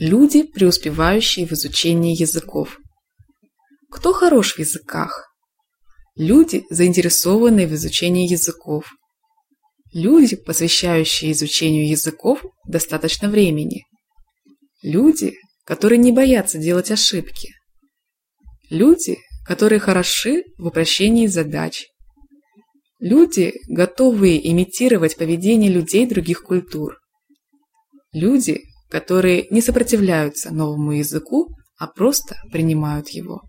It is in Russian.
Люди, преуспевающие в изучении языков. Кто хорош в языках? Люди, заинтересованные в изучении языков. Люди, посвящающие изучению языков достаточно времени. Люди, которые не боятся делать ошибки. Люди, которые хороши в упрощении задач. Люди, готовые имитировать поведение людей других культур. Люди, которые не сопротивляются новому языку, а просто принимают его.